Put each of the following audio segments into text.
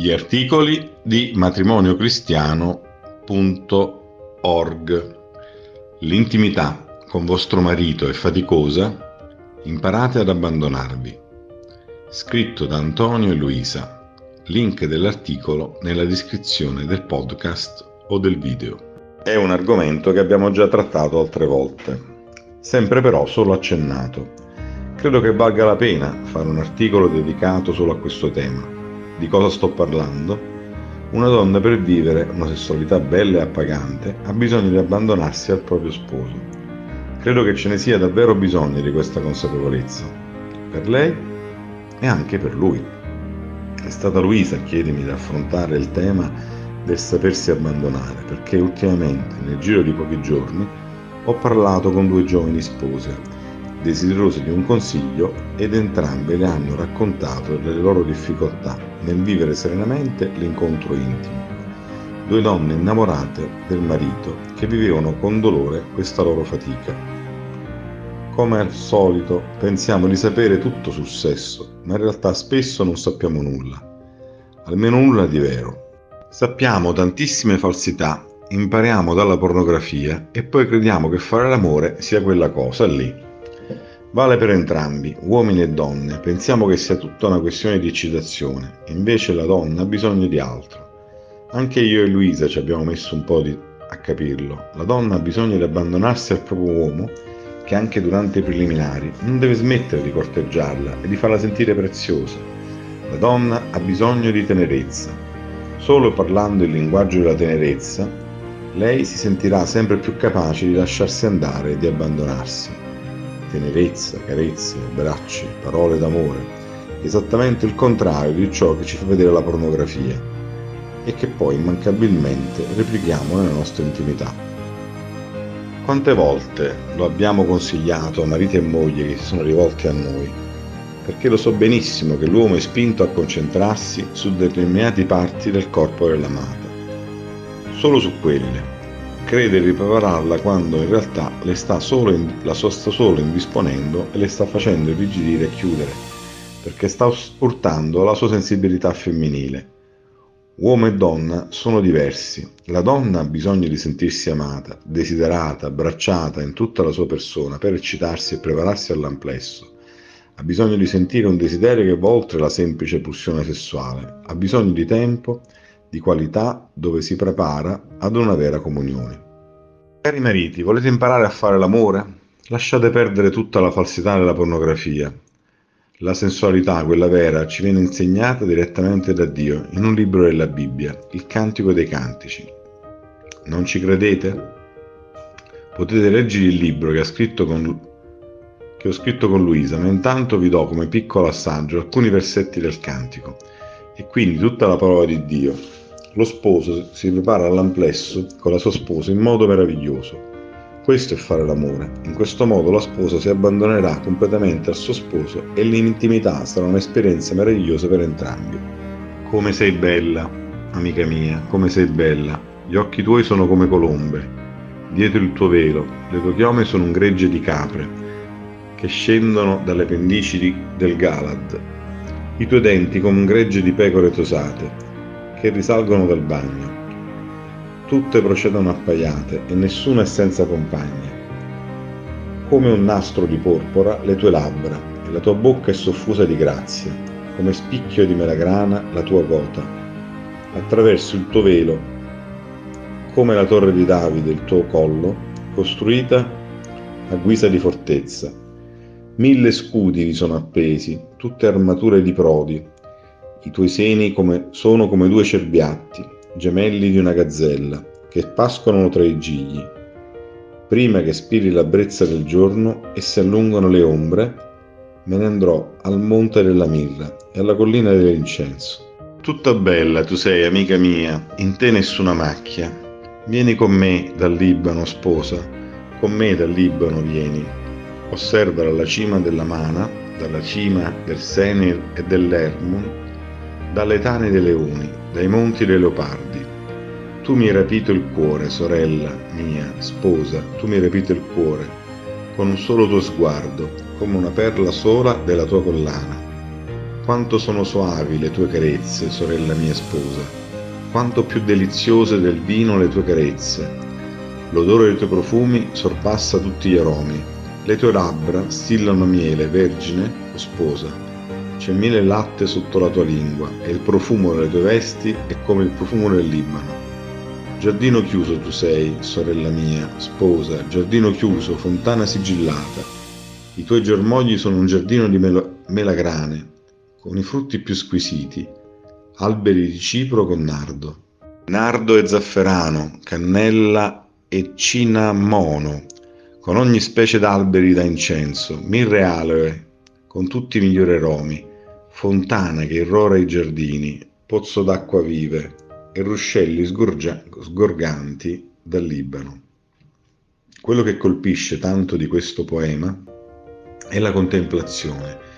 Gli articoli di matrimoniocristiano.org L'intimità con vostro marito è faticosa? Imparate ad abbandonarvi. Scritto da Antonio e Luisa. Link dell'articolo nella descrizione del podcast o del video. È un argomento che abbiamo già trattato altre volte, sempre però solo accennato. Credo che valga la pena fare un articolo dedicato solo a questo tema di cosa sto parlando? Una donna per vivere una sessualità bella e appagante ha bisogno di abbandonarsi al proprio sposo. Credo che ce ne sia davvero bisogno di questa consapevolezza, per lei e anche per lui. È stata Luisa a chiedermi di affrontare il tema del sapersi abbandonare, perché ultimamente, nel giro di pochi giorni, ho parlato con due giovani spose desiderose di un consiglio ed entrambe le hanno raccontato delle loro difficoltà nel vivere serenamente l'incontro intimo. Due donne innamorate del marito che vivevano con dolore questa loro fatica. Come al solito pensiamo di sapere tutto sul sesso, ma in realtà spesso non sappiamo nulla, almeno nulla di vero. Sappiamo tantissime falsità, impariamo dalla pornografia e poi crediamo che fare l'amore sia quella cosa lì Vale per entrambi, uomini e donne, pensiamo che sia tutta una questione di eccitazione, invece la donna ha bisogno di altro. Anche io e Luisa ci abbiamo messo un po' di... a capirlo. La donna ha bisogno di abbandonarsi al proprio uomo, che anche durante i preliminari non deve smettere di corteggiarla e di farla sentire preziosa. La donna ha bisogno di tenerezza. Solo parlando il linguaggio della tenerezza, lei si sentirà sempre più capace di lasciarsi andare e di abbandonarsi tenerezza, carezze, abbracci, parole d'amore, esattamente il contrario di ciò che ci fa vedere la pornografia e che poi immancabilmente replichiamo nella nostra intimità. Quante volte lo abbiamo consigliato a mariti e mogli che si sono rivolti a noi? Perché lo so benissimo che l'uomo è spinto a concentrarsi su determinate parti del corpo dell'amata, solo su quelle, crede di ripararla quando in realtà sta in, la sta solo indisponendo e le sta facendo irrigidire e chiudere, perché sta urtando la sua sensibilità femminile. Uomo e donna sono diversi. La donna ha bisogno di sentirsi amata, desiderata, abbracciata in tutta la sua persona per eccitarsi e prepararsi all'amplesso. Ha bisogno di sentire un desiderio che va oltre la semplice pulsione sessuale. Ha bisogno di tempo di qualità dove si prepara ad una vera comunione. Cari mariti, volete imparare a fare l'amore? Lasciate perdere tutta la falsità della pornografia. La sensualità, quella vera, ci viene insegnata direttamente da Dio in un libro della Bibbia, il Cantico dei Cantici. Non ci credete? Potete leggere il libro che, con, che ho scritto con Luisa, ma intanto vi do come piccolo assaggio alcuni versetti del Cantico e quindi tutta la parola di Dio lo sposo si prepara all'amplesso con la sua sposa in modo meraviglioso. Questo è fare l'amore. In questo modo la sposa si abbandonerà completamente al suo sposo e l'intimità sarà un'esperienza meravigliosa per entrambi. Come sei bella, amica mia, come sei bella. Gli occhi tuoi sono come colombe. Dietro il tuo velo, le tue chiome sono un gregge di capre che scendono dalle pendici del Galad. I tuoi denti come un gregge di pecore tosate che risalgono dal bagno. Tutte procedono appaiate e nessuna è senza compagna. Come un nastro di porpora le tue labbra e la tua bocca è soffusa di grazia, come spicchio di melagrana la tua gota. Attraverso il tuo velo, come la torre di Davide il tuo collo, costruita a guisa di fortezza. Mille scudi vi sono appesi, tutte armature di prodi, i tuoi seni come, sono come due cerbiatti, gemelli di una gazzella, che pascolano tra i gigli. Prima che spiri la brezza del giorno e si allungano le ombre, me ne andrò al monte della mirra e alla collina dell'incenso. Tutta bella tu sei, amica mia, in te nessuna macchia. Vieni con me dal Libano, sposa, con me dal Libano vieni. Osserva dalla cima della Mana, dalla cima del Senir e dell'Ermon, dalle tane dei leoni, dai monti dei leopardi. Tu mi hai rapito il cuore, sorella mia, sposa, tu mi hai rapito il cuore, con un solo tuo sguardo, come una perla sola della tua collana. Quanto sono soavi le tue carezze, sorella mia sposa, quanto più deliziose del vino le tue carezze. L'odore dei tuoi profumi sorpassa tutti gli aromi. Le tue labbra stillano miele, vergine o sposa. C'è miele latte sotto la tua lingua e il profumo delle tue vesti è come il profumo del Libano. Giardino chiuso tu sei, sorella mia, sposa, giardino chiuso, fontana sigillata. I tuoi germogli sono un giardino di mel- melagrane, con i frutti più squisiti, alberi di cipro con nardo, nardo e zafferano, cannella e cinnamono, con ogni specie d'alberi da incenso, mirre aloe, con tutti i migliori aromi, fontana che irrora i giardini, pozzo d'acqua vive e ruscelli sgorgia- sgorganti dal Libano. Quello che colpisce tanto di questo poema è la contemplazione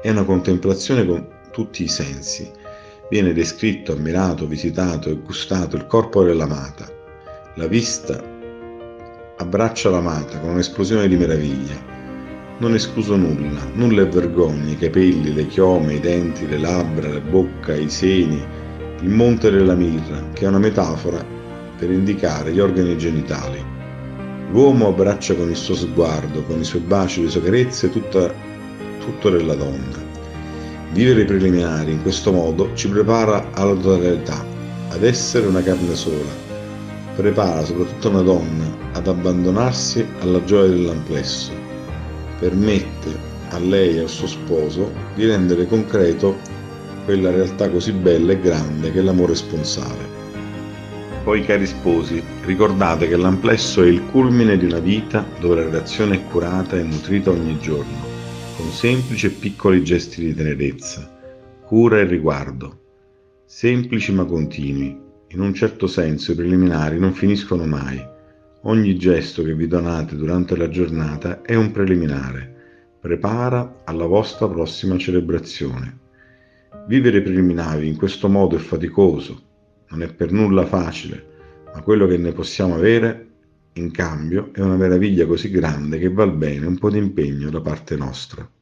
è una contemplazione con tutti i sensi. Viene descritto, ammirato, visitato e gustato il corpo dell'amata. La vista abbraccia l'amata con un'esplosione di meraviglia. Non escluso nulla, nulla è vergogna, i capelli, le chiome, i denti, le labbra, la bocca, i seni, il monte della mirra, che è una metafora per indicare gli organi genitali. L'uomo abbraccia con il suo sguardo, con i suoi baci, le sue carezze, tutta tutto della donna. Vivere i preliminari in questo modo ci prepara alla totalità, ad essere una carne sola. Prepara soprattutto una donna ad abbandonarsi alla gioia dell'amplesso. Permette a lei e al suo sposo di rendere concreto quella realtà così bella e grande che è l'amore sponsale. Poi, cari sposi, ricordate che l'amplesso è il culmine di una vita dove la relazione è curata e nutrita ogni giorno con semplici e piccoli gesti di tenerezza, cura e riguardo, semplici ma continui. In un certo senso i preliminari non finiscono mai. Ogni gesto che vi donate durante la giornata è un preliminare, prepara alla vostra prossima celebrazione. Vivere preliminari in questo modo è faticoso, non è per nulla facile, ma quello che ne possiamo avere in cambio è una meraviglia così grande che val bene un po' di impegno da parte nostra.